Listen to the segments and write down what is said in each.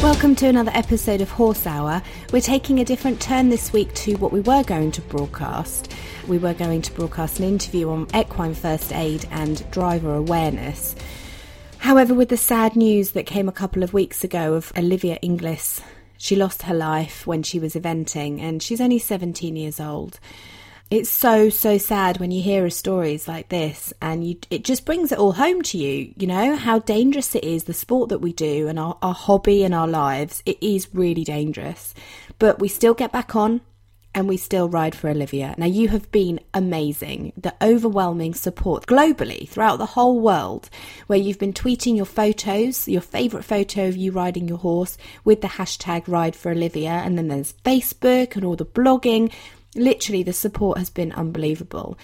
Welcome to another episode of Horse Hour. We're taking a different turn this week to what we were going to broadcast. We were going to broadcast an interview on equine first aid and driver awareness. However, with the sad news that came a couple of weeks ago of Olivia Inglis, she lost her life when she was eventing, and she's only 17 years old. It's so, so sad when you hear stories like this, and you, it just brings it all home to you, you know, how dangerous it is, the sport that we do, and our, our hobby and our lives. It is really dangerous. But we still get back on, and we still ride for Olivia. Now, you have been amazing. The overwhelming support globally throughout the whole world, where you've been tweeting your photos, your favourite photo of you riding your horse with the hashtag Ride for Olivia, and then there's Facebook and all the blogging. Literally, the support has been unbelievable.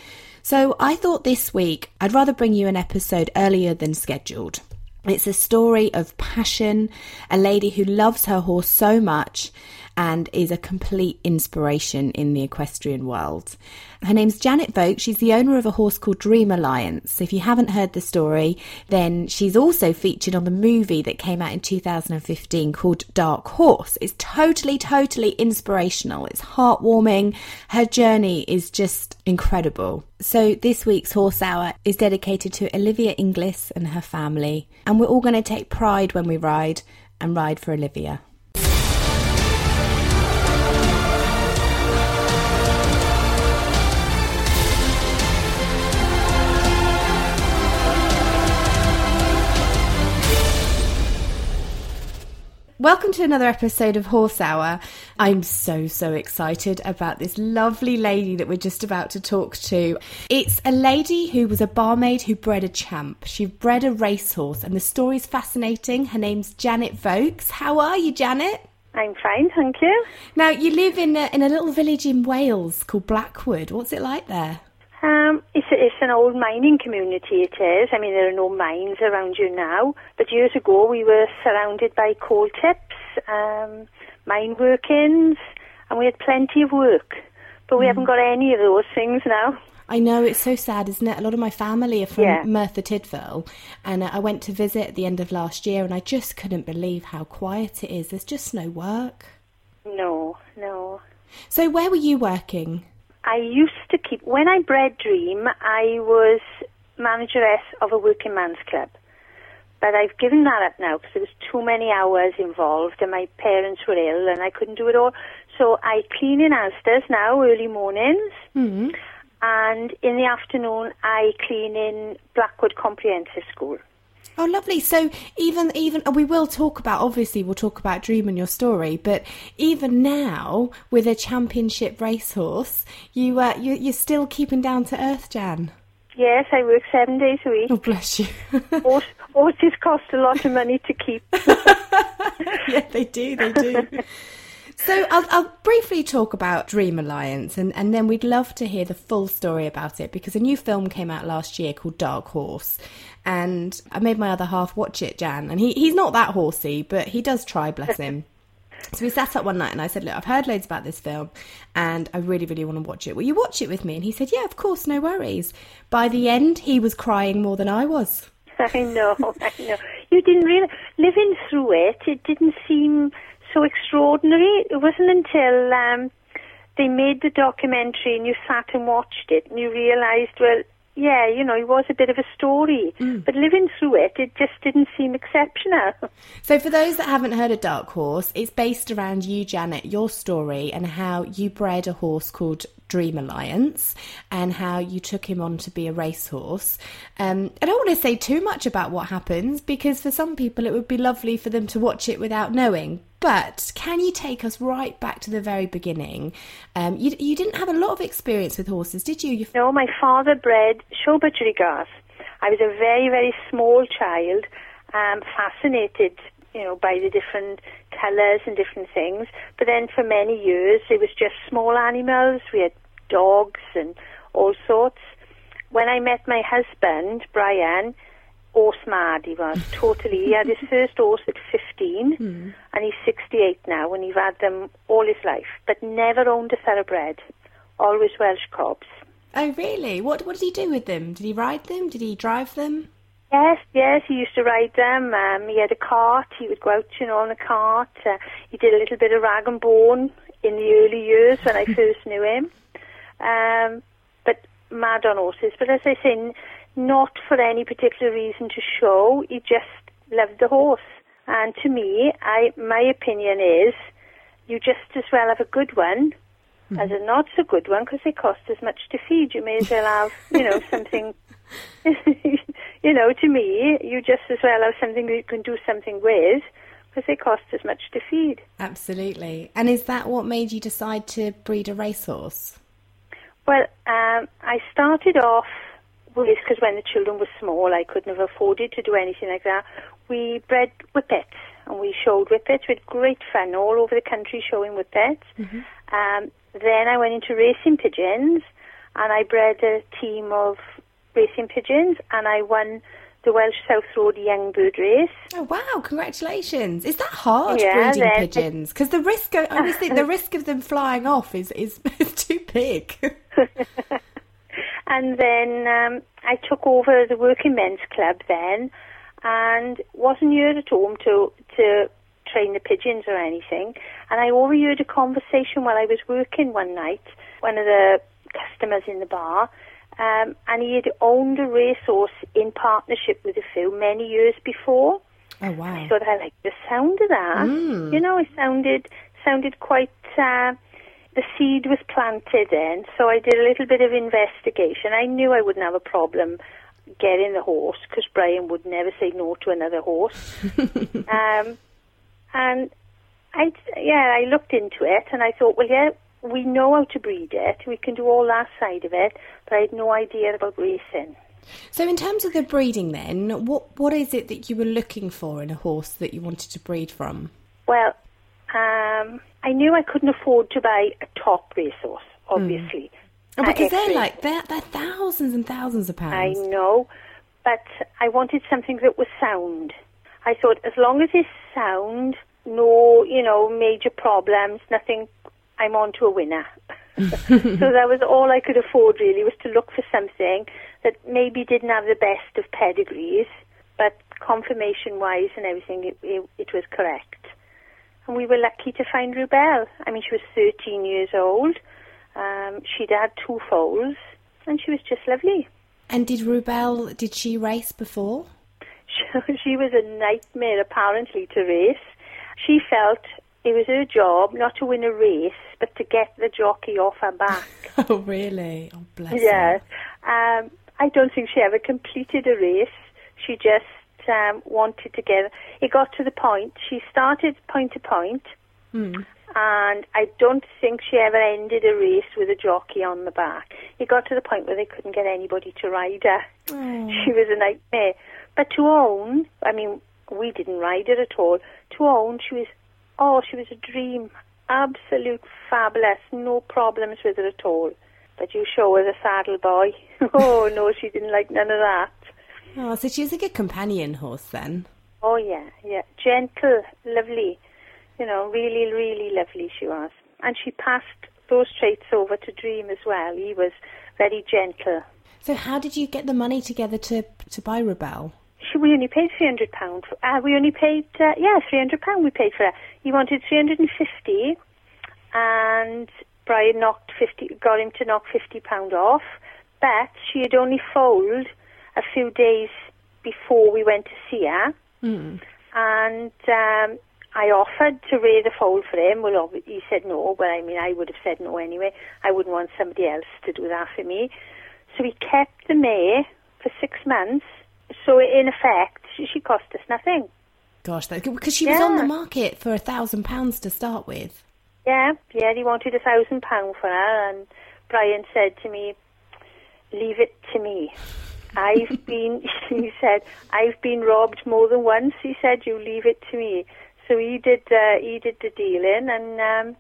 So, I thought this week I'd rather bring you an episode earlier than scheduled. It's a story of passion, a lady who loves her horse so much and is a complete inspiration in the equestrian world. Her name's Janet Vokes. She's the owner of a horse called Dream Alliance. If you haven't heard the story, then she's also featured on the movie that came out in 2015 called Dark Horse. It's totally, totally inspirational. It's heartwarming. Her journey is just incredible. So this week's Horse Hour is dedicated to Olivia Inglis and her family. And we're all going to take pride when we ride and ride for Olivia. Welcome to another episode of Horse Hour. I'm so, so excited about this lovely lady that we're just about to talk to. It's a lady who was a barmaid who bred a champ. She bred a racehorse, and the story's fascinating. Her name's Janet Vokes. How are you, Janet? I'm fine, thank you. Now, you live in a, in a little village in Wales called Blackwood. What's it like there? Um, it's, a, it's an old mining community, it is. I mean, there are no mines around you now, but years ago we were surrounded by coal tips, um, mine workings, and we had plenty of work. But we mm. haven't got any of those things now. I know it's so sad, isn't it? A lot of my family are from yeah. Merthyr Tydfil, and I went to visit at the end of last year, and I just couldn't believe how quiet it is. There's just no work. No, no. So, where were you working? I used to keep, when I bred Dream, I was manageress of a working man's club. But I've given that up now because there was too many hours involved and my parents were ill and I couldn't do it all. So I clean in Asda's now, early mornings. Mm-hmm. And in the afternoon, I clean in Blackwood Comprehensive School. Oh, lovely. So even even we will talk about obviously we'll talk about Dream and your story, but even now with a championship racehorse, you uh, you you're still keeping down to earth, Jan. Yes, I work seven days a week. Oh, bless you. Horses cost a lot of money to keep. yeah, they do. They do. So I'll, I'll, briefly talk about Dream Alliance, and, and then we'd love to hear the full story about it because a new film came out last year called Dark Horse, and I made my other half watch it, Jan, and he, he's not that horsey, but he does try, bless him. So we sat up one night and I said, Look, I've heard loads about this film and I really, really want to watch it. Will you watch it with me? And he said, Yeah, of course, no worries. By the end, he was crying more than I was. I know, I know. You didn't really, living through it, it didn't seem so extraordinary. It wasn't until um, they made the documentary and you sat and watched it and you realised, well, yeah, you know, it was a bit of a story. Mm. But living through it, it just didn't seem exceptional. So, for those that haven't heard of Dark Horse, it's based around you, Janet, your story, and how you bred a horse called Dream Alliance and how you took him on to be a racehorse. Um, I don't want to say too much about what happens because for some people it would be lovely for them to watch it without knowing. But can you take us right back to the very beginning? Um, you, you didn't have a lot of experience with horses, did you? you no, my father bred show budgerigars. I was a very, very small child, um, fascinated, you know, by the different colours and different things. But then for many years, it was just small animals. We had dogs and all sorts. When I met my husband, Brian, horse mad he was, totally. He had his first horse at 15, hmm. and he's 68 now, and he's had them all his life, but never owned a thoroughbred. Always Welsh cobs. Oh, really? What, what did he do with them? Did he ride them? Did he drive them? Yes, yes, he used to ride them. Um, he had a cart. He would go out, you know, on a cart. Uh, he did a little bit of rag and bone in the early years when I first knew him. Um, but mad on horses. But as I say, not for any particular reason to show. He just loved the horse. And to me, I my opinion is, you just as well have a good one as a not so good one because they cost as much to feed. You may as well have, you know, something. you know, to me, you just as well have something that you can do something with because they cost as much to feed. Absolutely. And is that what made you decide to breed a racehorse? Well, um, I started off with because when the children were small, I couldn't have afforded to do anything like that. We bred whippets and we showed whippets. We had great fun all over the country showing whippets. Um, then I went into racing pigeons and I bred a team of racing pigeons and I won the Welsh South Road Young Bird Race. Oh wow! Congratulations. Is that hard Yeah, breeding then- pigeons? Because the risk, I always think the risk of them flying off is is, is too big. And then um, I took over the Working Men's Club then, and wasn't here at home to to train the pigeons or anything. And I overheard a conversation while I was working one night. One of the customers in the bar, um, and he had owned a racehorse in partnership with a few many years before. oh wow! Thought I liked the sound of that. You know, it sounded sounded quite. Uh, the seed was planted then, so I did a little bit of investigation. I knew I wouldn't have a problem getting the horse because Brian would never say no to another horse. um, and I, yeah, I looked into it and I thought, well, yeah, we know how to breed it. We can do all that side of it, but I had no idea about racing. So in terms of the breeding, then, what what is it that you were looking for in a horse that you wanted to breed from? Well, um, I knew I couldn't afford to buy a top racehorse, obviously. Oh, Uh, because they're like they're they're thousands and thousands of pounds. I know, but I wanted something that was sound. I thought as long as it's sound, no, you know, major problems, nothing, I'm on to a winner. so that was all I could afford really was to look for something that maybe didn't have the best of pedigrees, but conformation wise and everything, it, it, it was correct. And we were lucky to find Rewbell. I mean, she was 13 years old. Um, she'd had two foals, and she was just lovely. And did Rewbell? Did she race before? She- she was a nightmare apparently to race. She felt it was her job not to win a race, but to get the jockey off her back. Oh really? Oh bless yeah. her. Um, I don't think she ever completed a race. She just um, wanted to get. It got to the point. She started point to point, and I don't think she ever ended a race with a jockey on the back. It got to the point where they couldn't get anybody to ride her. She was a nightmare. But to own, I mean, we didn't ride her at all. To own, she was, oh, she was a dream. Absolute fabulous. No problems with her at all. But you show her the saddle boy. oh, no, she didn't like none of that. Oh, so she was a good companion horse then. Oh, yeah, yeah. Gentle, lovely. You know, really, really lovely she was. And she passed those traits over to Dream as well. He was very gentle. So how did you get the money together to to buy Rewbell? She, we only paid three hundred pound. Uh, we only paid, uh, yeah, three hundred pound. We paid for her. He wanted three hundred and fifty, and Brian knocked fifty, got him to knock fifty pound off. but she had only foaled a few days before we went to see her, Mm. and um, I offered to raise the foal for him. Well, he said no, but I mean, I would have said no anyway. I wouldn't want somebody else to do that for me. So he kept the mare for six months. So in effect, she, she cost us nothing. Gosh, because she was on the market for a thousand pounds to start with. Yeah, yeah, he wanted a thousand pound for her, and Brian said to me, "Leave it to me." I've been, he said, I've been robbed more than once. He said, "You leave it to me." So he did, uh, he did the dealing, and um,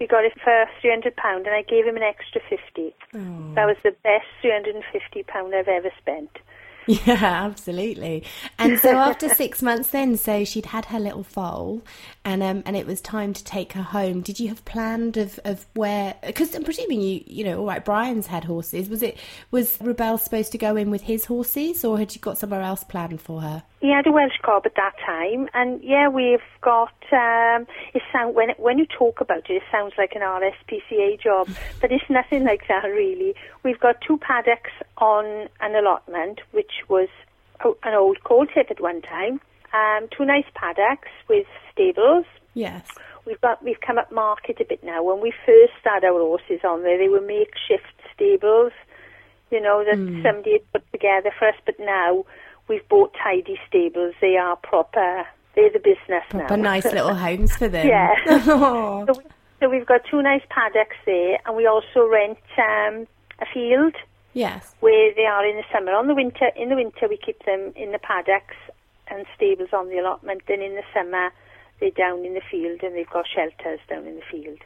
we got it for three hundred pound, and I gave him an extra fifty. That was the best three hundred and fifty pound I've ever spent. Yeah, absolutely. And so after six months, then, so she'd had her little foal, and um, and it was time to take her home. Did you have planned of, of where? Because I'm presuming you, you know, all right. Brian's had horses. Was it was Rewbell supposed to go in with his horses, or had you got somewhere else planned for her? He had a Welsh cob at that time, and yeah, we've got. Um, it sound when it, when you talk about it, it sounds like an RSPCA job, but it's nothing like that really. We've got two paddocks on an allotment, which was an old coal tip at one time. Um, two nice paddocks with stables. Yes. We've got we've come up market a bit now. When we first had our horses on there, they were makeshift stables, you know, that somebody had put together for us. But now we've bought tidy stables. They are proper. They're the business Proper now. nice little homes for them. Yeah. Oh. so, we, so we've got two nice paddocks there, and we also rent um, a field yes. where they are in the summer. On the winter, in the winter we keep them in the paddocks and stables on the allotment. Then in the summer they're down in the field and they've got shelters down in the field.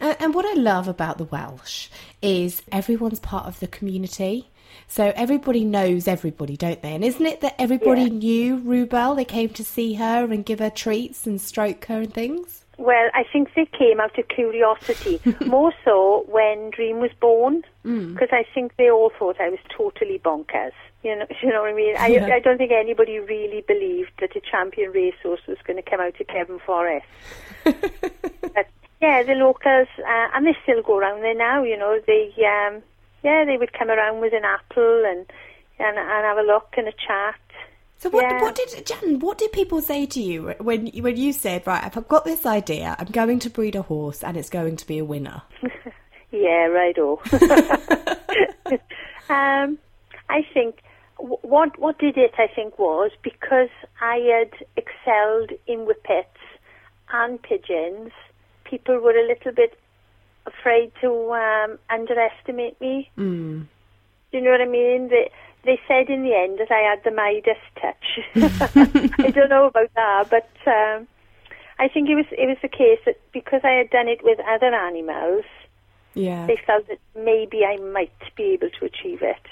And, and what I love about the Welsh is everyone's part of the community. So everybody knows everybody, don't they? And isn't it that everybody Yeah. knew Rewbell? They came to see her and give her treats and stroke her and things. Well, I think they came out of curiosity, more so when Dream was born, mm. because I think they all thought I was totally bonkers. You know, you know what I mean? I, Yeah. I don't think anybody really believed that a champion racehorse was going to come out of Cefn Fforest. but yeah, the locals, uh, and they still go around there now. You know, they, um, yeah, they would come around with an apple and and, and have a look and a chat. So what, Yeah. what did Jan? What did people say to you when when you said, "Right, I've got this idea. I'm going to breed a horse, and it's going to be a winner"? Yeah, right. Oh, um, I think what what did it? I think was because I had excelled in whippets and pigeons. People were a little bit afraid to um, underestimate me. Mm. Do you know what I mean? They they said in the end that I had the Midas touch. I don't know about that, but um, I think it was it was the case that because I had done it with other animals, Yeah. they felt that maybe I might be able to achieve it.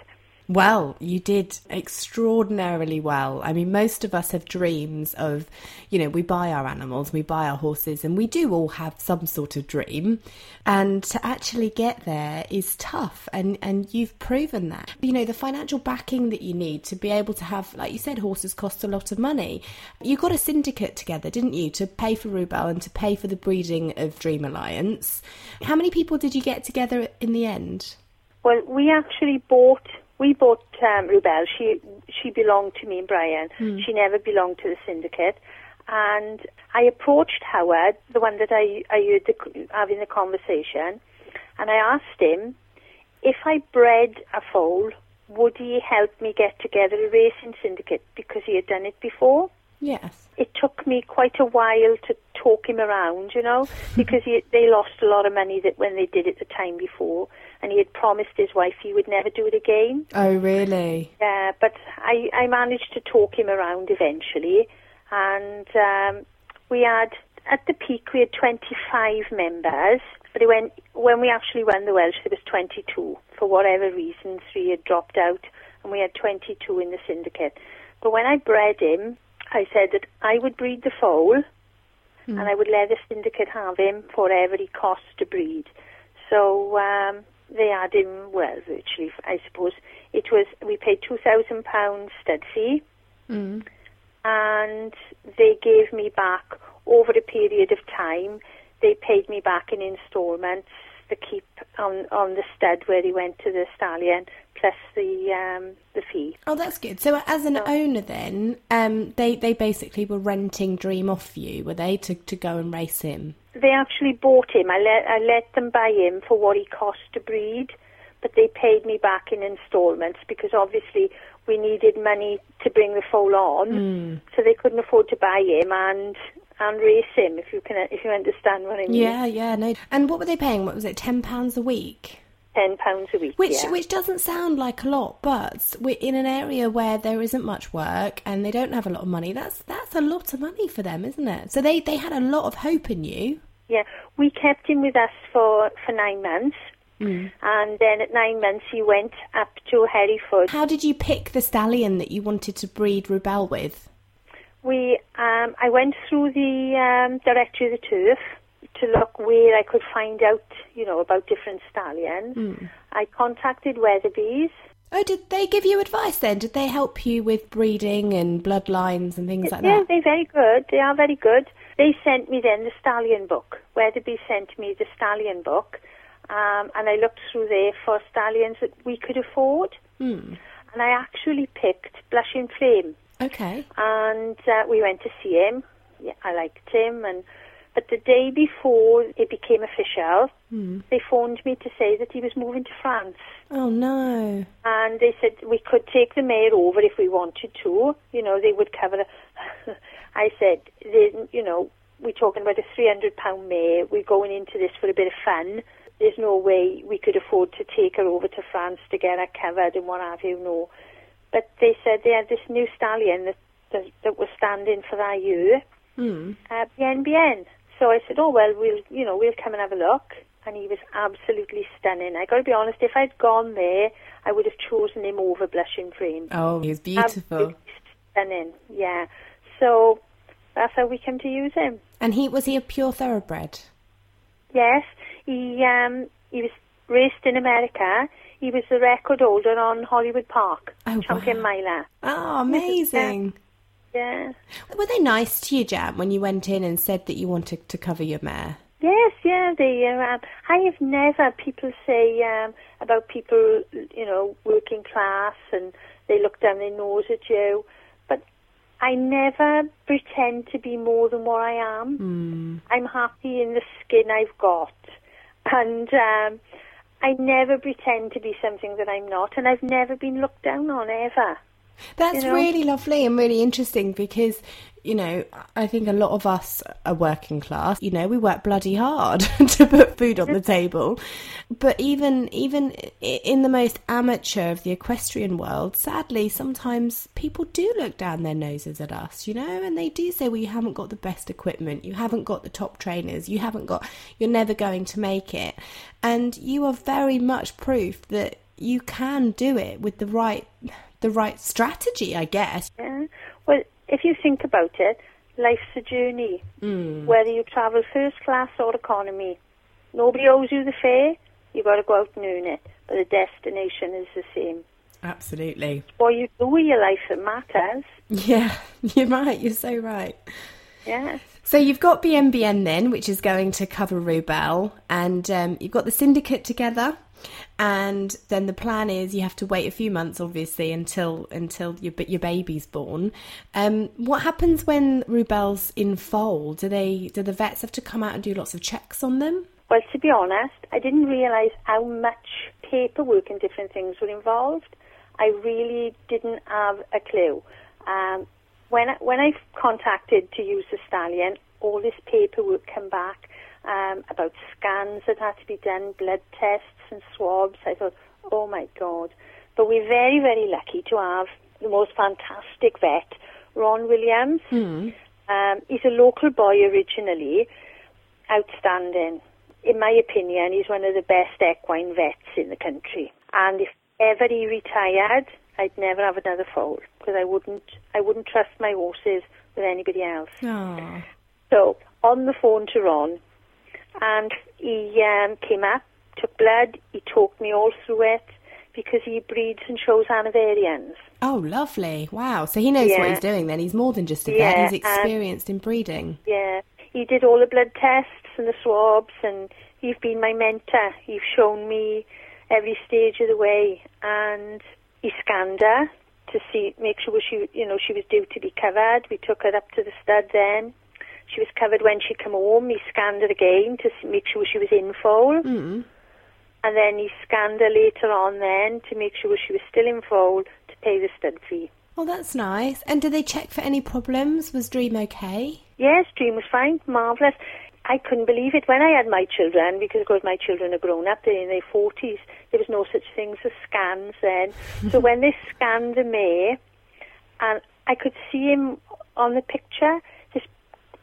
Well, you did extraordinarily well. I mean, most of us have dreams of, you know, we buy our animals, we buy our horses, and we do all have some sort of dream. And to actually get there is tough, and, and you've proven that. You know, the financial backing that you need to be able to have, like you said, horses cost a lot of money. You got a syndicate together, didn't you, to pay for Rewbell and to pay for the breeding of Dream Alliance. How many people did you get together in the end? Well, we actually bought we bought um, Rewbell. She she belonged to me and Brian. She never belonged to the syndicate. And I approached Howard, the one that I I heard the, having the conversation, and I asked him if I bred a foal, would he help me get together a racing syndicate because he had done it before. Yes. it took me quite a while to talk him around, you know, because he, they lost a lot of money that when they did it the time before, and he had promised his wife he would never do it again. Oh, really? Yeah, but I, I managed to talk him around eventually, and um, we had at the peak we had 25 members. But went, when we actually won the Welsh, there was 22. For whatever reason, three had dropped out, and we had 22 in the syndicate. But when I bred him, I said that I would breed the foal, and I would let the syndicate have him for every cost to breed. So um, they had him, well, virtually, I suppose. It was, we paid £2,000 stud fee, Mm. and they gave me back over a period of time. They paid me back in instalments the keep on on the stud where he went to the stallion, plus the um, the fee. Oh, that's good. So, as an owner, then um, they they basically were renting Dream off you, were they, to, to go and race him? They actually bought him. I let I let them buy him for what he cost to breed, but they paid me back in instalments because obviously we needed money to bring the foal on, so they couldn't afford to buy him and and race him. If you can, if you understand what I mean. Yeah, yeah, no. And what were they paying? What was it, ten pounds a week? Ten pounds a week. Which yeah. which doesn't sound like a lot, but we're in an area where there isn't much work and they don't have a lot of money. That's that's a lot of money for them, isn't it? So they they had a lot of hope in you. Yeah, we kept him with us for for nine months, and then at nine months he went up to Hereford. How did you pick the stallion that you wanted to breed Rewbell with? We, um, I went through the um, directory of the turf to look where I could find out, you know, about different stallions. I contacted Weatherby's. Oh, did they give you advice then? Did they help you with breeding and bloodlines and things like yeah, that? Yeah, they're very good. They are very good. They sent me then the stallion book. Weatherby sent me the stallion book, um, and I looked through there for stallions that we could afford. Hmm. And I actually picked Blushing Flame. Okay. and uh, we went to see him. Yeah, I liked him, and but the day before it became official, they phoned me to say that he was moving to France, Oh no. and they said we could take the mare over if we wanted to. You know, they would cover. The I said, they, you know, we're talking about a three hundred pound mare. We're going into this for a bit of fun. There's no way we could afford to take her over to France to get her covered and what have you. No, but they said they had this new stallion that that, that was standing for that year, Hmm. uh, Bien Bien. So I said, oh well, we'll you know we'll come and have a look. And he was absolutely stunning. I got to be honest, if I'd gone there, I would have chosen him over Blushing Flame. Oh, he was beautiful. Absolutely stunning, yeah. So that's how we came to use him. And he was he a pure thoroughbred? Yes, he um, he was raced in America. He was the record holder on Hollywood Park, Oh, champion wow. miler. Oh, amazing. Yeah. Were they nice to you, Jan, when you went in and said that you wanted to cover your mare? Yes, yeah, they. Uh, um, I have never. People say um, about people, you know, working class, and they look down their nose at you. But I never pretend to be more than what I am. I'm happy in the skin I've got, and um, I never pretend to be something that I'm not. And I've never been looked down on ever. That's You know? really lovely and really interesting because, you know, I think a lot of us are working class. You know, we work bloody hard to put food on the table. But even even in the most amateur of the equestrian world, sadly, sometimes people do look down their noses at us, you know, and they do say, well, you haven't got the best equipment, you haven't got the top trainers, you haven't got, you're never going to make it. And you are very much proof that you can do it with the right the right strategy, I guess. Yeah. Well, if you think about it, life's a journey. Mm. Whether you travel first class or economy, nobody owes you the fare. You've got to go out and earn it. But the destination is the same. Absolutely. What you do with your life that matters. Yeah, you're right. You're so right. Yeah. So you've got Bien Bien then, which is going to cover Rewbell, and um, you've got the syndicate together. And then the plan is you have to wait a few months, obviously, until until your your baby's born. Um, what happens when Rewbell's in foal? Do they do the vets have to come out and do lots of checks on them? Well, to be honest, I didn't realise how much paperwork and different things were involved. I really didn't have a clue. Um, when I, when I contacted to use the stallion, all this paperwork came back um, about scans that had to be done, blood tests and swabs. I thought, oh my god! But we're very very lucky to have the most fantastic vet, Ron Williams. Um, he's a local boy originally, outstanding. In my opinion, he's one of the best equine vets in the country. And if ever he retired, I'd never have another foal because I wouldn't. I wouldn't trust my horses with anybody else. Oh, So on the phone to Ron, and he um, came up, took blood. He talked me all through it because he breeds and shows Hanoverians. oh, lovely! Wow. So he knows what he's doing. Then he's more than just a vet. He's experienced in breeding. Yeah, he did all the blood tests and the swabs, and you've been my mentor. You've shown me every stage of the way, and he scanned her to see, make sure she, you know, she was due to be covered. We took her up to the stud then. She was covered when she came home. He scanned her again to make sure she was in foal. Mm. And then he scanned her later on then to make sure she was still in foal to pay the stud fee. Oh, that's nice. And did they check for any problems? Was Dream okay? Yes, Dream was fine, marvellous. I couldn't believe it when I had my children because, of course, my children are grown up. They're in their 40s. There was no such things as scans then. so when they scanned the mare, and I could see him on the picture, this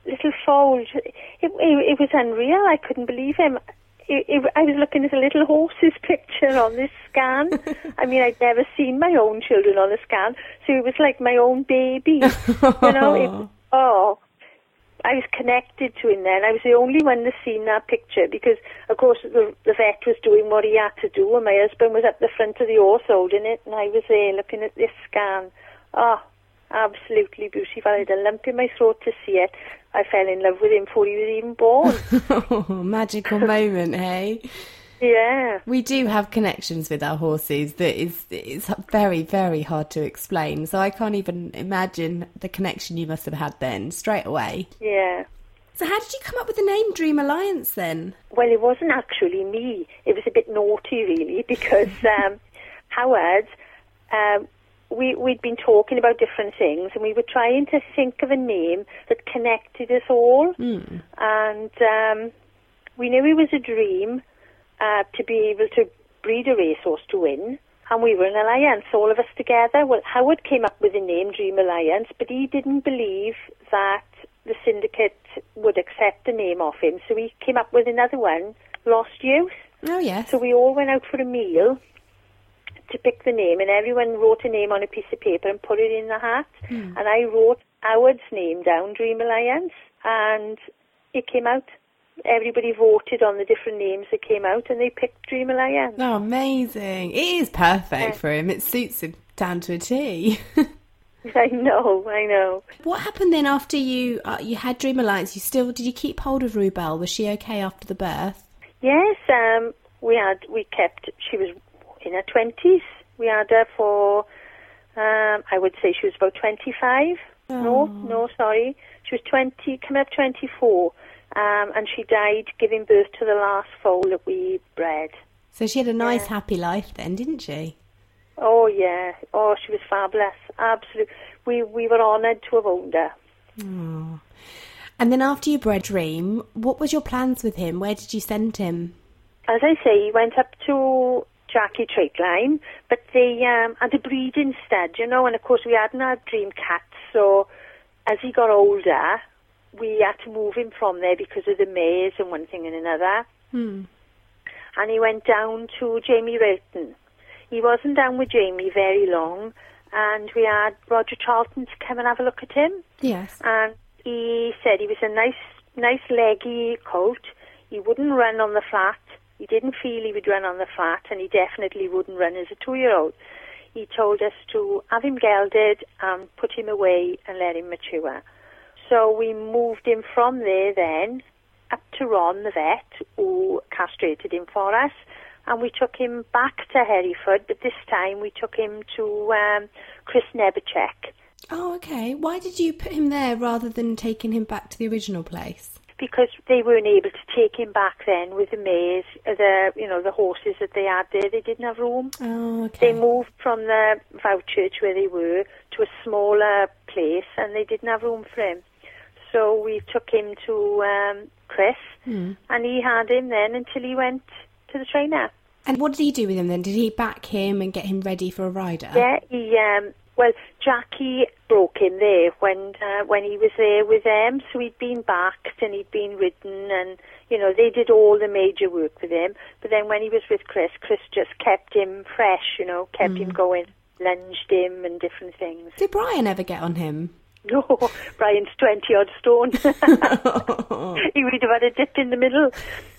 little foal, it, it, it was unreal. I couldn't believe him. It, it, I was looking at a little horse's picture on this scan. I mean, I'd never seen my own children on a scan, so it was like my own baby. you know, it, oh, I was connected to him then. I was the only one to seen that picture because, of course, the, the vet was doing what he had to do, and my husband was at the front of the horse holding it, and I was there looking at this scan. Oh, absolutely beautiful. I had a lump in my throat to see it. I fell in love with him before he was even born. oh, magical moment, hey? Yeah. We do have connections with our horses that is it's very, very hard to explain. So I can't even imagine the connection you must have had then straight away. Yeah. So how did you come up with the name Dream Alliance then? Well, it wasn't actually me. It was a bit naughty, really, because um, Howard, um, we we'd been talking about different things, and we were trying to think of a name that connected us all. Mm. And um, we knew it was a dream uh, to be able to breed a racehorse to win. And we were an alliance, all of us together. Well, Howard came up with the name Dream Alliance, but he didn't believe that the syndicate would accept the name of him. So he came up with another one, Lost Youth. Oh, yes. So we all went out for a meal to pick the name, and everyone wrote a name on a piece of paper and put it in the hat. Hmm. And I wrote Howard's name down, Dream Alliance, and it came out. Everybody voted on the different names that came out, and they picked Dream Alliance. Oh, amazing. It is perfect Yeah. for him. It suits him down to a T. I know, I know. what happened then after you uh, you had Dream Alliance? You still did you keep hold of Rewbell? Was she okay after the birth? Yes, um, we had we kept. She was in her twenties. We had her for. Um, I would say she was about twenty-five. No, no, sorry, she was twenty. Coming up twenty-four, um, and she died giving birth to the last foal that we bred. So she had a nice, happy life then, didn't she? Oh yeah, oh she was fabulous. Absolutely, we we were honoured to have owned her. And then after you bred Dream, what was your plans with him? Where did you send him? As I say, he went up to Jackie Trakeline, but they um, had a breeding stud, you know, and of course we hadn't had dream cats, so as he got older, we had to move him from there because of the mares and one thing and another. Hmm. And he went down to Jamie Wilton. He wasn't down with Jamie very long, and we had Roger Charlton to come and have a look at him Yes. and he said he was a nice, nice leggy coat. He wouldn't run on the flat. He didn't feel he would run on the flat, and he definitely wouldn't run as a two-year-old. He told us to have him gelded and put him away and let him mature. So we moved him from there then up to Ron, the vet, who castrated him for us, and we took him back to Hereford, but this time we took him to um, Chris Nebacek. Oh, okay. Why did you put him there rather than taking him back to the original place? Because they weren't able to take him back then with the mares, the you know the horses that they had there. They didn't have room. Oh, okay. They moved from the Vowchurch where they were to a smaller place, and they didn't have room for him. So we took him to um, Chris, and he had him then until he went to the trainer. And what did he do with him then? Did he back him and get him ready for a rider? Yeah, he um well Jackie broke him there when uh, when he was there with them. So he'd been backed and he'd been ridden and you know they did all the major work with him. But then when he was with Chris, Chris just kept him fresh. You know, kept him going, lunged him and different things. Did Brian ever get on him? No, Brian's twenty odd stone. he would have had a dip in the middle.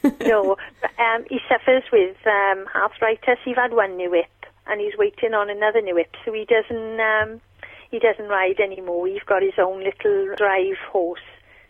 No, um, he suffers with um, arthritis. He's had one new whip, and he's waiting on another new whip, so he doesn't um, he doesn't ride anymore. He's got his own little drive horse.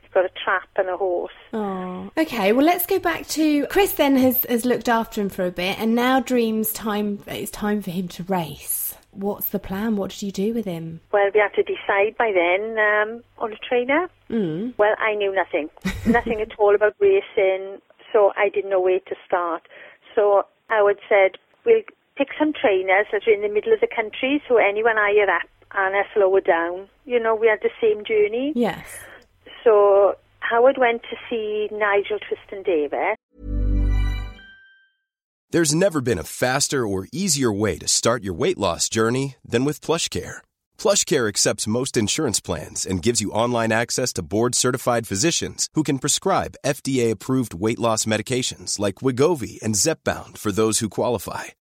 He's got a trap and a horse. Oh, okay. Well, let's go back to Chris. Then has has looked after him for a bit, and now Dream's time. It's time for him to race. What's the plan? What did you do with him? Well, we had to decide by then um, on a trainer. Mm. Well, I knew nothing, nothing at all about racing, so I didn't know where to start. So Howard said, we'll pick some trainers that are in the middle of the country, so anyone higher up and us lower down. You know, we had the same journey. Yes. So Howard went to see Nigel Twiston-Davies. There's never been a faster or easier way to start your weight loss journey than with PlushCare. PlushCare accepts most insurance plans and gives you online access to board-certified physicians who can prescribe FDA-approved weight loss medications like Wegovy and Zepbound for those who qualify.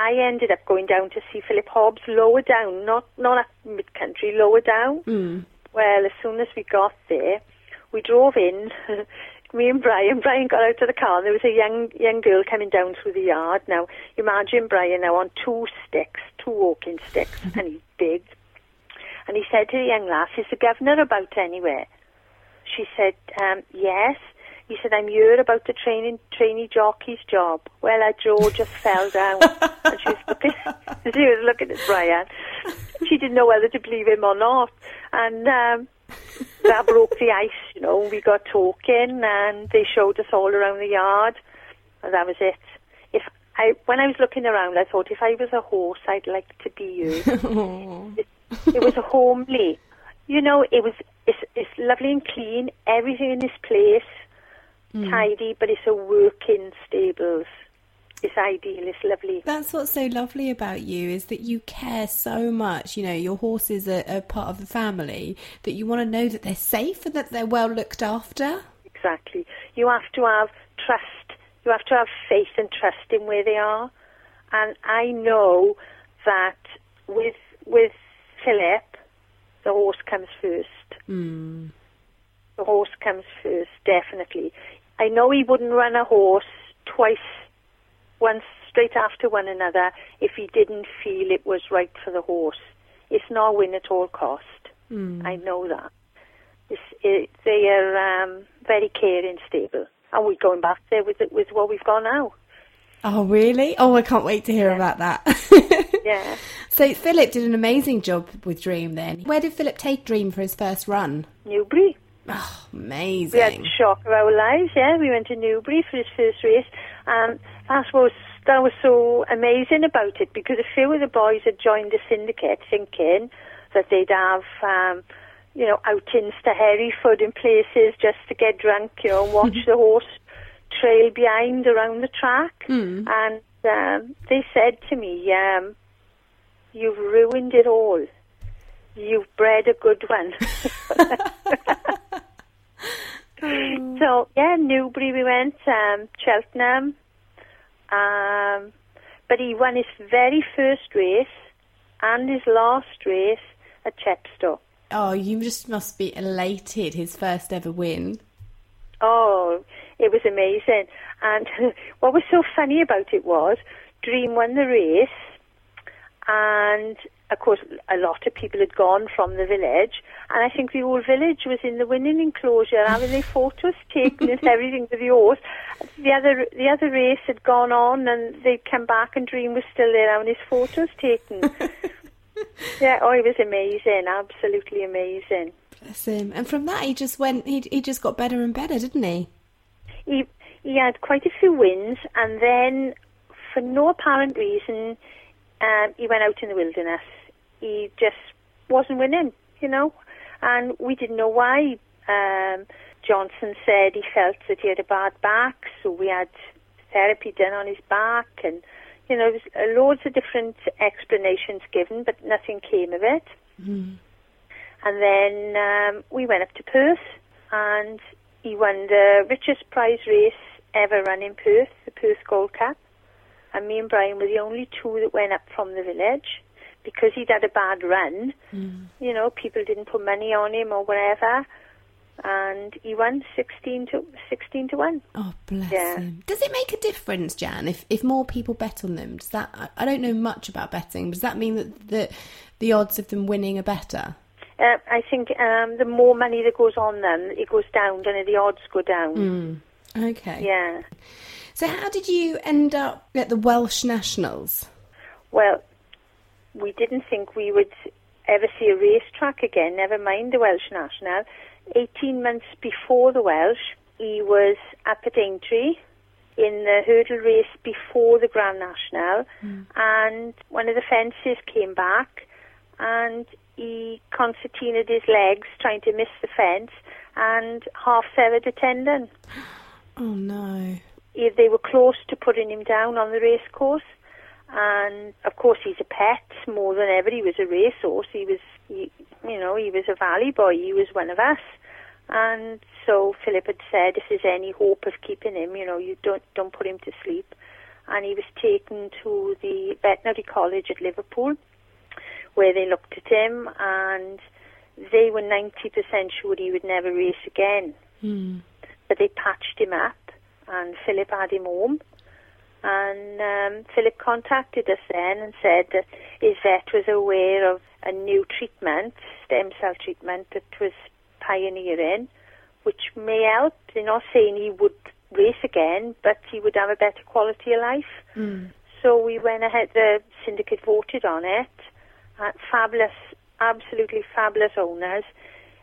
I ended up going down to see Philip Hobbs lower down, not not at mid country, lower down. Mm. Well, as soon as we got there, we drove in. Me and Brian. Brian got out of the car. and There was a young young girl coming down through the yard. Now, imagine Brian now on two sticks, two walking sticks, and he's big. And he said to the young lass, "Is the governor about anywhere?" She said, um, "Yes." He said, I'm here about the training trainee jockey's job. Well, her jaw just fell down. and she was looking, she was looking at Brian. She didn't know whether to believe him or not. And um, that broke the ice, you know. We got talking and they showed us all around the yard. And that was it. If I, when I was looking around, I thought if I was a horse, I'd like to be you. it, it was a homely. You know, it was, it's, it's lovely and clean. Everything in this place tidy, but it's a working stables. It's ideal. It's lovely. That's what's so lovely about you is that you care so much. You know, your horses are, are part of the family that you want to know that they're safe and that they're well looked after. Exactly. You have to have trust. You have to have faith and trust in where they are. And I know that with with Philip, the horse comes first. Mm. The horse comes first, definitely. I know he wouldn't run a horse twice, once straight after one another, if he didn't feel it was right for the horse. It's not win at all cost. Mm. I know that. It's, it, they are um, very caring stable, and we're going back there with it, with what we've got now. Oh, really? Oh, I can't wait to hear about that. Yeah. so, Philip did an amazing job with Dream then. Where did Philip take Dream for his first run? Newbury. Oh, We had the shock of our lives, yeah. We went to Newbury for his first race, and that was that was so amazing about it because a few of the boys had joined the syndicate thinking that they'd have, um, you know, outings to Hereford in places just to get drunk, you know, and watch the horse trail behind around the track. Hmm. And um, they said to me, um, "You've ruined it all. You've bred a good one." So yeah, Newbury we went, um, Cheltenham, um, but he won his very first race and his last race at Chepstow. Oh, you just must be elated. His first ever win. Oh, it was amazing. And what was so funny about it was Dream won the race, and of course, a lot of people had gone from the village, and I think the whole village was in the winning enclosure having their photos taken and everything with the horse. The other the other race had gone on, and they'd come back, and Dream was still there having his photos taken. yeah, oh, it was amazing, absolutely amazing. Bless him. And from that, he just went. He he just got better and better, didn't he? He he had quite a few wins, and then, for no apparent reason, um, he went out in the wilderness. He just wasn't winning, you know, and we didn't know why. Um, Johnson said he felt that he had a bad back, so we had therapy done on his back, and you know, there was loads of different explanations given, but nothing came of it. Mm. And then um, we went up to Perth, and he won the richest prize race ever run in Perth, the Perth Gold Cup. And me and Brian were the only two that went up from the village because he'd had a bad run. Mm. You know, people didn't put money on him or whatever. And he won 16 to 16 to 1. Oh, bless Yeah. him. Does it make a difference, Jan, if, if more people bet on them? Does that I- don't know much about betting. Does that mean that, that the odds of them winning are better? Uh, I think um, the more money that goes on them, it goes down, and the odds go down. Okay. Yeah. So how did you end up at the Welsh Nationals? Well, we didn't think we would ever see a racetrack again, never mind the Welsh National. 18 months before the Welsh, he was at Aintree in the hurdle race before the Grand National, hmm. and one of the fences came back, and he concertinaed his legs trying to miss the fence, and half severed a tendon Oh no. if they were close to putting him down on the race course. And of course, he's a pet more than ever. He was a racehorse. He was, he, you know, he was a valley boy. He was one of us. And so Philip had said, if there's any hope of keeping him, you know, you don't don't put him to sleep. And he was taken to the veterinary college at Liverpool, where they looked at him, and they were 90% sure he would never race again hmm. but they patched him up, and Philip had him home. And um, Philip contacted us then and said that his vet was aware of a new treatment, stem cell treatment, that was pioneering, which may help. They're not saying he would race again, but he would have a better quality of life. So we went ahead, the syndicate voted on it. Uh, fabulous, absolutely fabulous owners.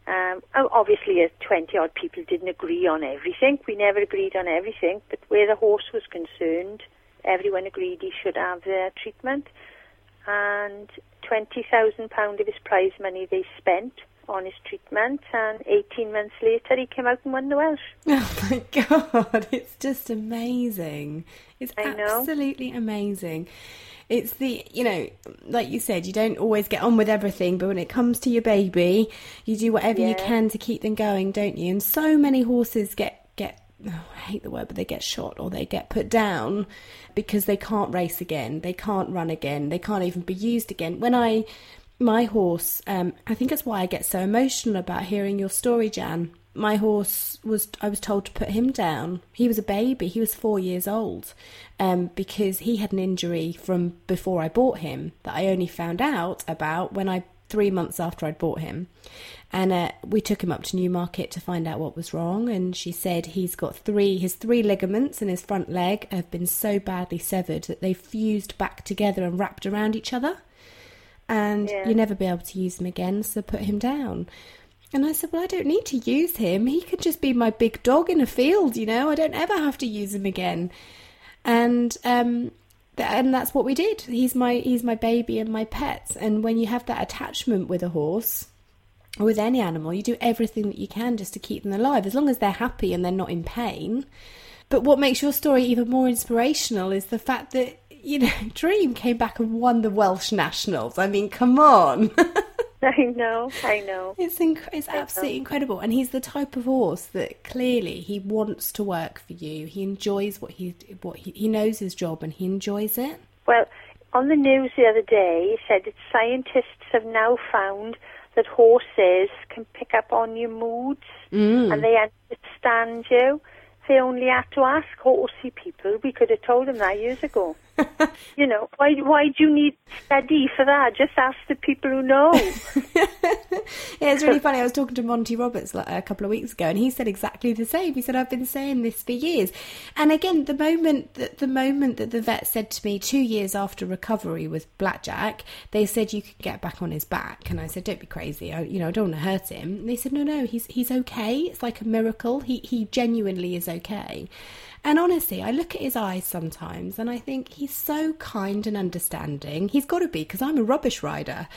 Um, obviously, uh, 20 odd people didn't agree on everything. We never agreed on everything, but where the horse was concerned, everyone agreed he should have the treatment. And £20,000 of his prize money they spent on his treatment, and 18 months later he came out and won the Welsh. Oh my god, it's just amazing. It's absolutely amazing. It's the, you know, like you said, you don't always get on with everything, but when it comes to your baby, you do whatever you can to keep them going, don't you? And so many horses get get oh, I hate the word, but they get shot or they get put down because they can't race again, they can't run again, they can't even be used again. When I my horse, um, I think that's why I get so emotional about hearing your story, Jan. My horse was, I was told to put him down. He was a baby, he was four years old, um, because he had an injury from before I bought him that I only found out about when I, three months after I'd bought him. And uh, we took him up to Newmarket to find out what was wrong. And she said he's got three, his three ligaments in his front leg have been so badly severed that they've fused back together and wrapped around each other and Yeah. you'll never be able to use him again, so put him down. And I said, Well, I don't need to use him. He could just be my big dog in a field, you know. I don't ever have to use him again. And um and that's what we did. He's my he's my baby and my pet. And when you have that attachment with a horse or with any animal, you do everything that you can just to keep them alive, as long as they're happy and they're not in pain. But what makes your story even more inspirational is the fact that, you know, Dream came back and won the Welsh Nationals. I mean, come on. I know, I know. it's inc- it's absolutely incredible. And he's the type of horse that clearly he wants to work for you. He enjoys what he what he, he knows his job and he enjoys it. Well, on the news the other day, he said that scientists have now found that horses can pick up on your moods mm. and they understand you. they only had to ask horsey people. We could have told them that years ago. You know, why why do you need study for that? Just ask the people who know. yeah, it's really funny. I was talking to Monty Roberts a couple of weeks ago, and he said exactly the same. He said, "I've been saying this for years." And again, the moment that the moment that the vet said to me two years after recovery with Blackjack, they said you could get back on his back, and I said, "Don't be crazy. I, you know, I don't want to hurt him." And they said, "No, no, he's he's okay. It's like a miracle. He he genuinely is okay." And honestly, I look at his eyes sometimes and I think he's so kind and understanding. He's got to be because I'm a rubbish rider.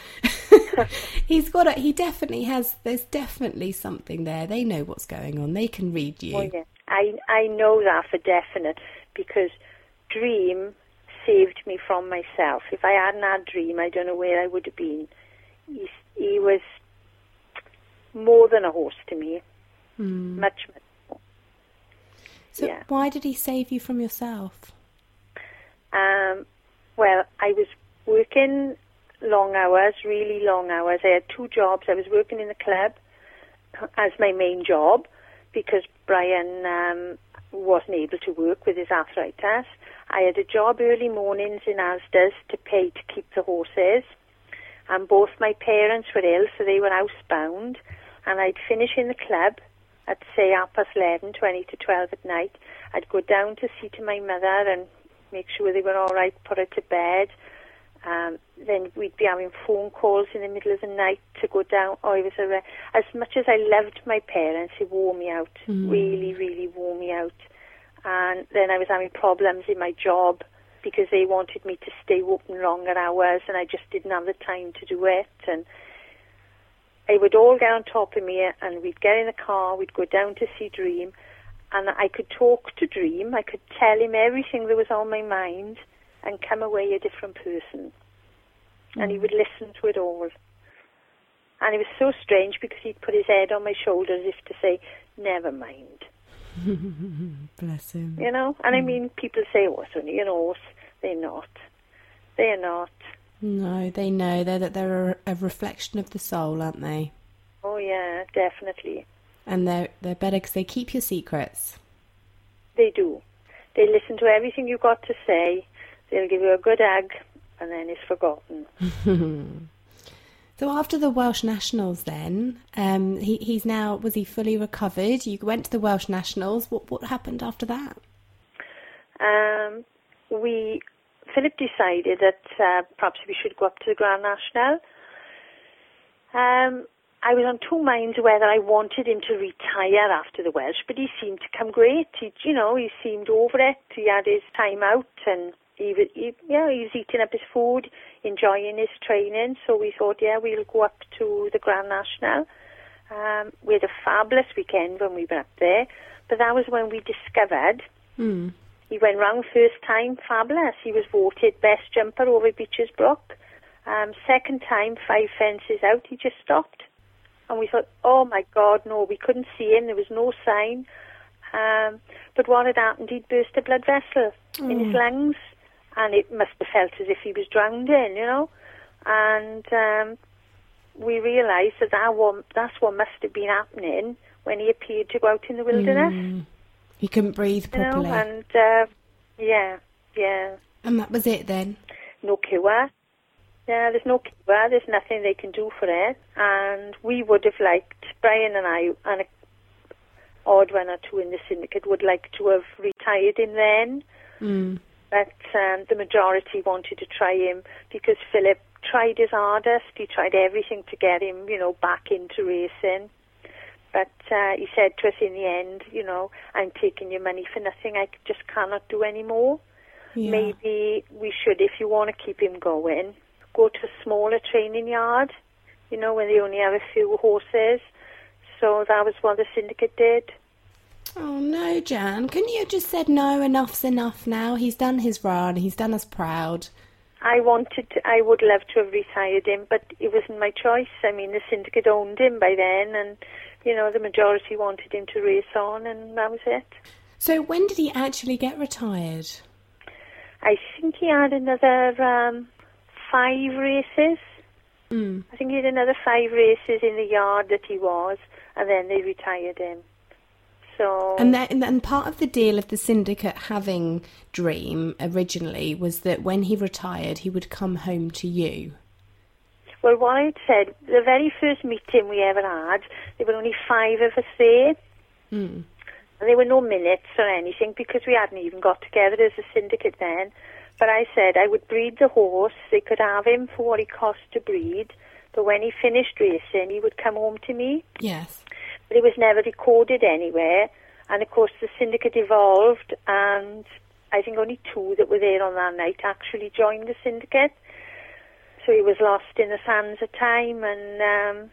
he's got to, he definitely has, there's definitely something there. They know what's going on. They can read you. Oh, yeah. I, I know that for definite because Dream saved me from myself. If I hadn't had Dream, I don't know where I would have been. He, he was more than a horse to me. Mm. Much, much so yeah. why did he save you from yourself? Um, well, I was working long hours, really long hours. I had two jobs. I was working in the club as my main job because Brian um, wasn't able to work with his arthritis. I had a job early mornings in Asda's to pay to keep the horses. And both my parents were ill, so they were housebound. And I'd finish in the club at say half past 11, 20 to 12 at night. I'd go down to see to my mother and make sure they were all right, put her to bed. Um, then we'd be having phone calls in the middle of the night to go down. Oh, it was a re- as much as I loved my parents, it wore me out. Mm. Really, really wore me out. And then I was having problems in my job because they wanted me to stay open longer hours, and I just didn't have the time to do it. And they would all get on top of me and we'd get in the car, we'd go down to see Dream, and I could talk to Dream, I could tell him everything that was on my mind and come away a different person. Mm. And he mm. would listen to it all. And it was so strange because he'd put his head on my shoulder as if to say, never mind. Bless him. You know? And mm. I mean, people say, oh, it's only an horse. They're not. They're not. No, they know they're that they're a, reflection of the soul, aren't they? Oh yeah, definitely. And they're they're better because they keep your secrets. They do. They listen to everything you've got to say. They'll give you a good egg, and then it's forgotten. so after the Welsh Nationals, then um, he he's now was he fully recovered? You went to the Welsh Nationals. What what happened after that? Um, we Philip decided that uh, perhaps we should go up to the Grand National. Um, I was on two minds whether I wanted him to retire after the Welsh, but he seemed to come great. He, you know, he seemed over it. He had his time out, and he, he, yeah, he was eating up his food, enjoying his training. So we thought, yeah, we'll go up to the Grand National. Um, we had a fabulous weekend when we were up there, but that was when we discovered mm. He went round first time, fabulous. He was voted best jumper over Becher's Brook. Um, second time, five fences out, he just stopped. And we thought, oh my God, no, we couldn't see him. There was no sign. Um, but what had happened, he'd burst a blood vessel mm. in his mm. lungs. And it must have felt as if he was drowning, you know. And um, we realised that, that one, that's what must have been happening when he appeared to go out in the wilderness. Mm. He couldn't breathe properly. You know, and uh, yeah, yeah. And that was it then. No cure. Yeah, there's no cure. There's nothing they can do for it. And we would have liked Brian and I and a odd one or two in the syndicate would like to have retired him then. Mm. But um, the majority wanted to try him because Philip tried his hardest. He tried everything to get him, you know, back into racing. But uh, he said to us in the end, you know, I'm taking your money for nothing. I just cannot do any more. Yeah. Maybe we should, if you want to keep him going, go to a smaller training yard, you know, where they only have a few horses. So that was what the syndicate did. Oh no, Jan! Can you just said no? Enough's enough now. He's done his run. He's done us proud. I wanted, to, I would love to have retired him, but it wasn't my choice. I mean, the syndicate owned him by then, and you know, the majority wanted him to race on, and that was it. So when did he actually get retired? I think he had another um, five races. Mm. I think he had another five races in the yard that he was, and then they retired him. So And then, and part of the deal of the syndicate having Dream originally was that when he retired, he would come home to you. Well, what I'd said, the very first meeting we ever had, there were only five of us there. Mm. And there were no minutes or anything because we hadn't even got together as a syndicate then. But I said I would breed the horse. They could have him for what he cost to breed. But when he finished racing, he would come home to me. Yes. But it was never recorded anywhere. And of course, the syndicate evolved, and I think only two that were there on that night actually joined the syndicate. So he was lost in the sands at time, and um,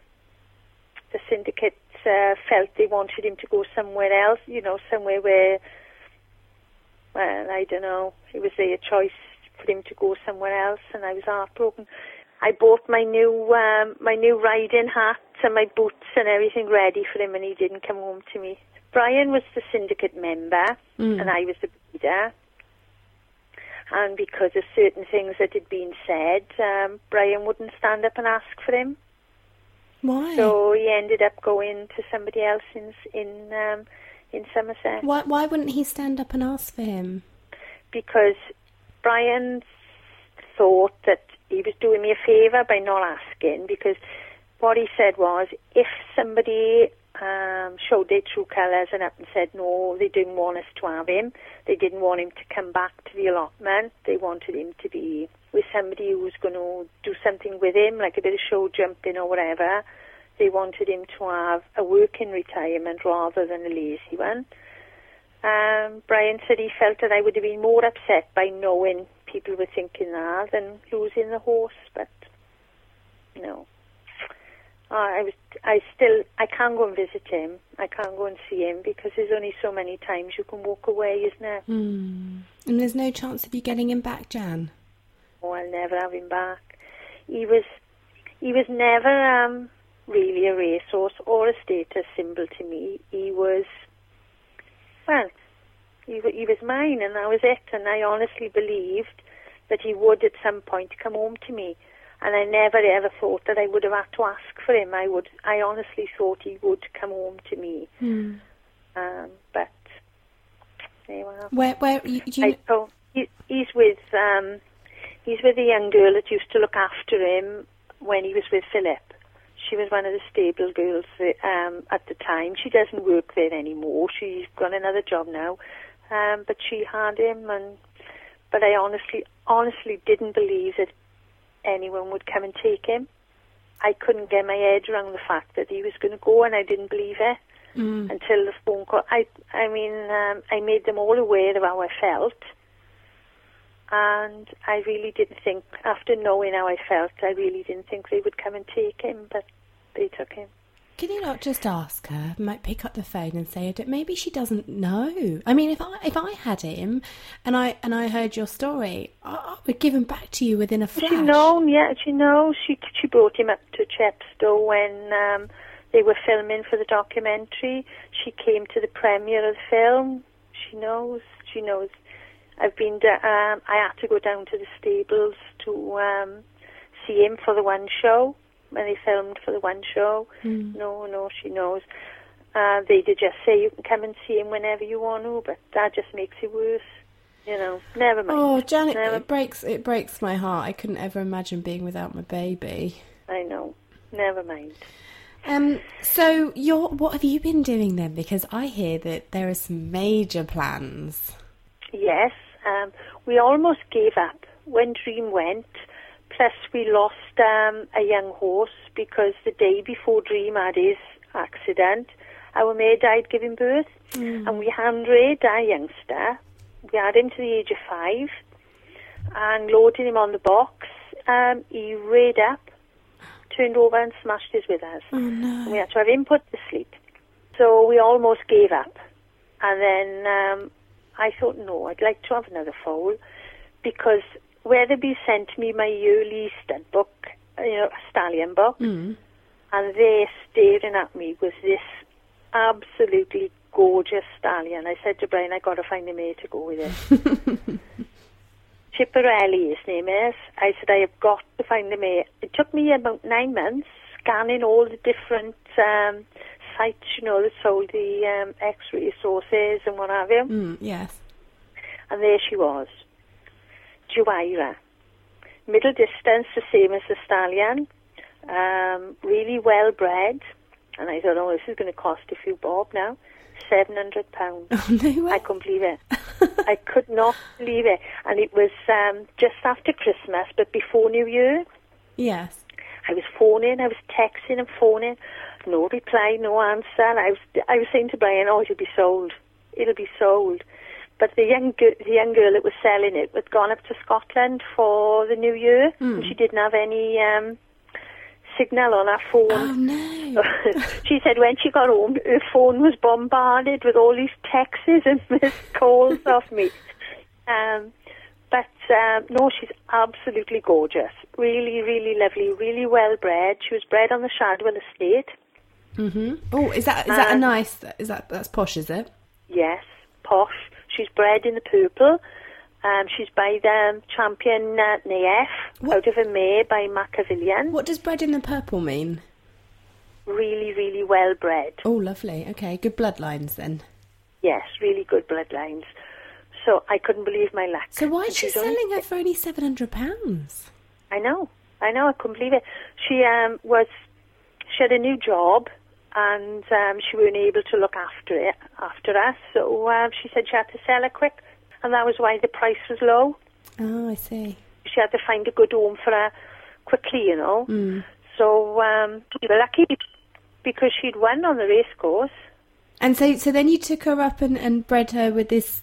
the syndicate uh, felt they wanted him to go somewhere else, you know, somewhere where, well, I don't know, it was their choice for him to go somewhere else, and I was heartbroken. I bought my new um, my new riding hat and my boots and everything ready for him, and he didn't come home to me. Brian was the syndicate member, Mm. and I was the breeder. And because of certain things that had been said, um, Brian wouldn't stand up and ask for him. Why? So he ended up going to somebody else in in um, in Somerset why, why wouldn't he stand up and ask for him? because Brian thought that he was doing me a favour by not asking. Because what he said was, if somebody um, showed their true colours and up and said no, they didn't want us to have him. They didn't want him to come back to the allotment. They wanted him to be with somebody who was going to do something with him, like a bit of show jumping or whatever. They wanted him to have a working retirement rather than a lazy one. Um, Brian said he felt that I would have been more upset by knowing people were thinking that than losing the horse, but no. Uh, I was, I still, I can't go and visit him. I can't go and see him because there's only so many times you can walk away, isn't there? Hmm. And there's no chance of you getting him back, Jan? Oh, I'll never have him back. He was, he was never um, really a racehorse or a status symbol to me. He was, well, he, he was mine, and that was it. And I honestly believed that he would at some point come home to me. And I never ever thought that I would have had to ask for him. I would, I honestly thought he would come home to me. Hmm. Um, but there you are. Where, where, you, do you, I told, he, he's with um, he's with a young girl that used to look after him when he was with Philip. She was one of the stable girls um, at the time. She doesn't work there anymore. She's got another job now, um, but she had him, and but I honestly, honestly didn't believe that anyone would come and take him. I couldn't get my head around the fact that he was going to go, and I didn't believe it Mm. until the phone call. I, I mean, um, I made them all aware of how I felt, and I really didn't think, after knowing how I felt, I really didn't think they would come and take him, but they took him. Can you not just ask her? Might pick up the phone and say maybe she doesn't know. I mean, if I if I had him, and I and I heard your story, I, I would give him back to you within a flash. She known, yeah, she knows. She she brought him up to Chepstow when um, they were filming for the documentary. She came to the premiere of the film. She knows. She knows. I've been. Da- um, I had to go down to the stables to um, see him for the one show when they filmed for the one show. No, no, she knows. Uh, they did just say you can come and see him whenever you want to, but that just makes it worse. You know, never mind. Oh, Janet, Never- it breaks it breaks my heart. I couldn't ever imagine being without my baby. I know. Never mind. Um, so you're what have you been doing then? Because I hear that there are some major plans. Yes, um, we almost gave up when Dream went. Plus, we lost um, a young horse because the day before Dream had his accident, our mare died giving birth, and we hand raised our youngster. We had him to the age of five, and loading him on the box, um, he reared up, turned over, and smashed his withers. Oh no! We had to have him put to sleep. So we almost gave up. And then um, I thought, no, I'd like to have another foal because Weatherby sent me my yearly stud book, you know, stallion book, Mm. and there staring at me was this absolutely gorgeous stallion. I said to Brian, I got to find a mare to go with it. Schiaparelli, his name is. I said, I have got to find a mare. It took me about nine months scanning all the different um, sites, you know, that sold the um, X-ray sources and what have you. Mm, yes. And there she was, Juwaira. Middle distance, the same as the stallion. Um, really well bred. And I thought, oh, this is going to cost a few bob now. £700. Oh, no way. I couldn't believe it. I could not believe it. And it was um, just after Christmas, but before New Year. Yes. I was phoning, I was texting and phoning. No reply, no answer. And I was, I was saying to Brian, oh, it'll be sold. It'll be sold. But the young, girl, the young girl that was selling it had gone up to Scotland for the New Year, and she didn't have any um, signal on her phone. Oh, no. she said when she got home, her phone was bombarded with all these texts and missed calls off me. Um, but um, no, she's absolutely gorgeous. Really, really lovely. Really well bred. She was bred on the Shadwell estate. hmm Oh, is that is that a Um, nice? Is that that's posh? Is it? Yes, posh. She's bred in the purple. Um, she's by the champion uh, Nayef What- out of a mare by Machiavellian. What does bred in the purple mean? Really, really well bred. Oh, lovely. Okay, good bloodlines then. Yes, really good bloodlines. So I couldn't believe my luck. So why is she only- selling her for only seven hundred pounds? I know, I know, I couldn't believe it. She um, was, she had a new job, and um, she weren't able to look after it after us. So um, she said she had to sell it quick, and that was why the price was low. Oh, I see. She had to find a good home for her quickly, you know. Mm. So um, we were lucky because she'd won on the race course. And so, so then you took her up and, and bred her with this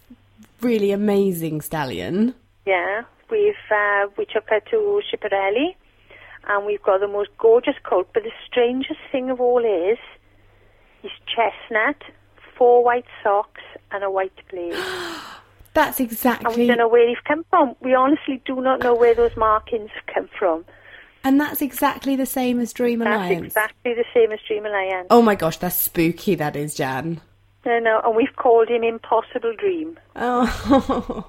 really amazing stallion. Yeah, we've uh, we took her to Schiaparelli, and we've got the most gorgeous coat. But the strangest thing of all is, he's chestnut, four white socks, and a white blaze. That's and we exactly, don't know where he's come from. We honestly do not know where those markings have come from. and that's exactly the same as Dream That's exactly the same as Dream Alliance. Oh my gosh, that's spooky. That is Jan. No, no, and we've called him Impossible Dream. Oh.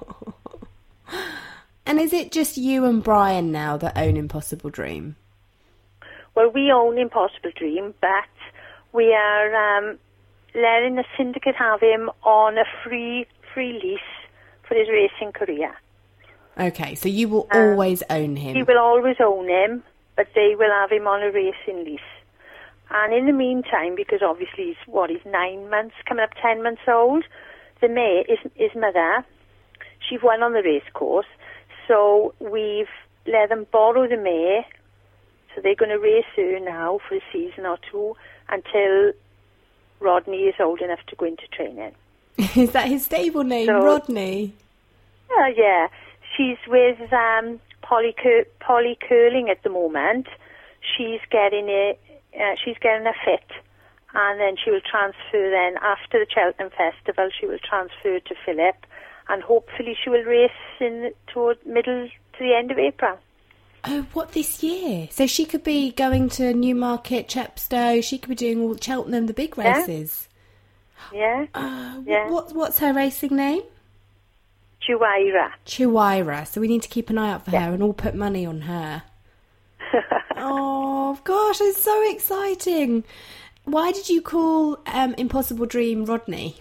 and is it just you and Brian now that own Impossible Dream? Well, we own Impossible Dream, but we are um, letting the syndicate have him on a free free lease for his racing career. Okay, so you will always own him. He will always own him, but they will have him on a racing lease. And in the meantime, because obviously he's what he's nine months, coming up ten months old, the mare is his mother. She won on the race course, so we've let them borrow the mare. So they're going to race her now for a season or two until Rodney is old enough to go into training. is that his stable name, So- Rodney? Oh yeah, she's with um, Polly Cur- Polly Curling at the moment. She's getting a uh, she's getting a fit, and then she will transfer. Then after the Cheltenham Festival, she will transfer to Philip, and hopefully she will race in toward middle to the end of April. Oh, what this year? So she could be going to Newmarket, Chepstow. She could be doing all Cheltenham, the big races. Yeah, Uh, Yeah. what, what's her racing name? Juwaira. Chihuahua. So we need to keep an eye out for her and all put money on her. oh gosh, it's so exciting. Why did you call um, Impossible Dream Rodney?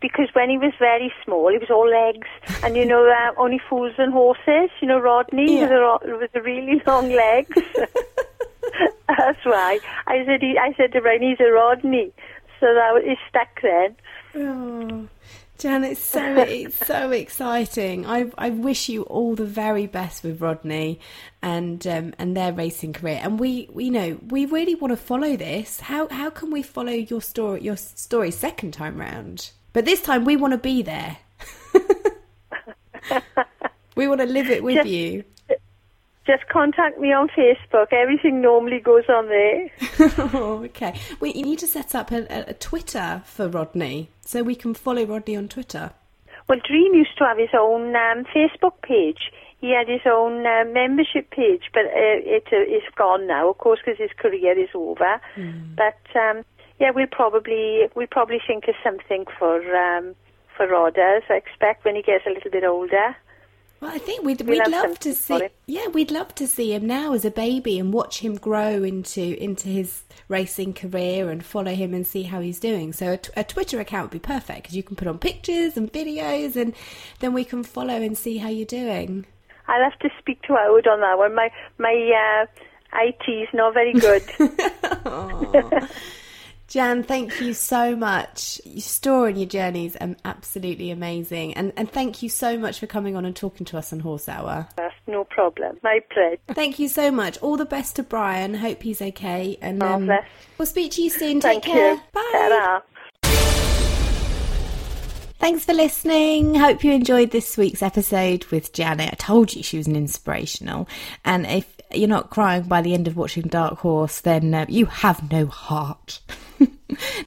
Because when he was very small, he was all legs, and you know, uh, only fools and horses. You know, Rodney Yeah. with, the, with the really long legs. That's why I said. He, I said to Brian, he's a Rodney, so that was, it stuck then. Oh, Jan, it's so it's so exciting. I I wish you all the very best with Rodney and um, and their racing career. And we we know we really want to follow this. How how can we follow your story your story second time round? But this time we want to be there. we want to live it with Just- you. Just contact me on Facebook. Everything normally goes on there. oh, okay. We you need to set up a, a, Twitter for Rodney so we can follow Rodney on Twitter. Well, Dream used to have his own um, Facebook page. He had his own uh, membership page, but uh, it uh, is gone now, of course, because his career is over. But um, yeah, we'll probably we'll probably think of something for um, for Rodders. I expect when he gets a little bit older. Well, I think we'd, We'll we'd love to see. him. Yeah, we'd love to see him now as a baby and watch him grow into into his racing career and follow him and see how he's doing. So a, t- a Twitter account would be perfect because you can put on pictures and videos, and then we can follow and see how you're doing. I'll have to speak to Howard on that one. My my uh, IT's not very good. Jan, thank you so much. Your story and your journeys is um, absolutely amazing, and and thank you so much for coming on and talking to us on Horse Hour. That's no problem. My pleasure. Thank you so much. All the best to Brian. Hope he's okay, and um, we'll speak to you soon. Thank Take care. you. Bye. Ta-ra. Thanks for listening. Hope you enjoyed this week's episode with Janet. I told you she was an inspirational. And if you're not crying by the end of watching Dark Horse, then uh, you have no heart.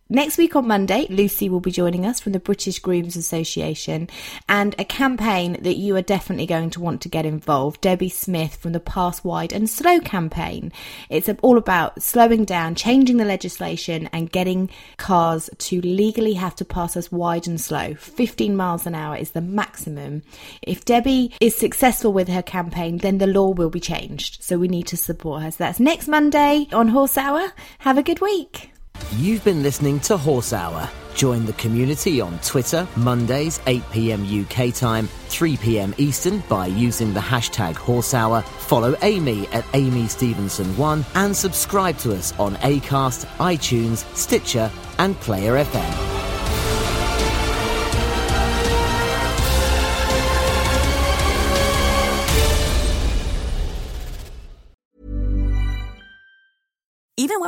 Next week on Monday, Lucy will be joining us from the British Grooms Association and a campaign that you are definitely going to want to get involved. Debbie Smith from the Pass Wide and Slow campaign. It's all about slowing down, changing the legislation, and getting cars to legally have to pass us wide and slow. 15 miles an hour is the maximum. If Debbie is successful with her campaign, then the law will be changed. So we need to support her. So that's next Monday on Horse Hour. Have a good week. You've been listening to Horse Hour. Join the community on Twitter, Mondays, 8 pm UK time, 3 pm Eastern by using the hashtag Horse Hour. Follow Amy at Amy Stevenson1 and subscribe to us on Acast, iTunes, Stitcher, and Player FM.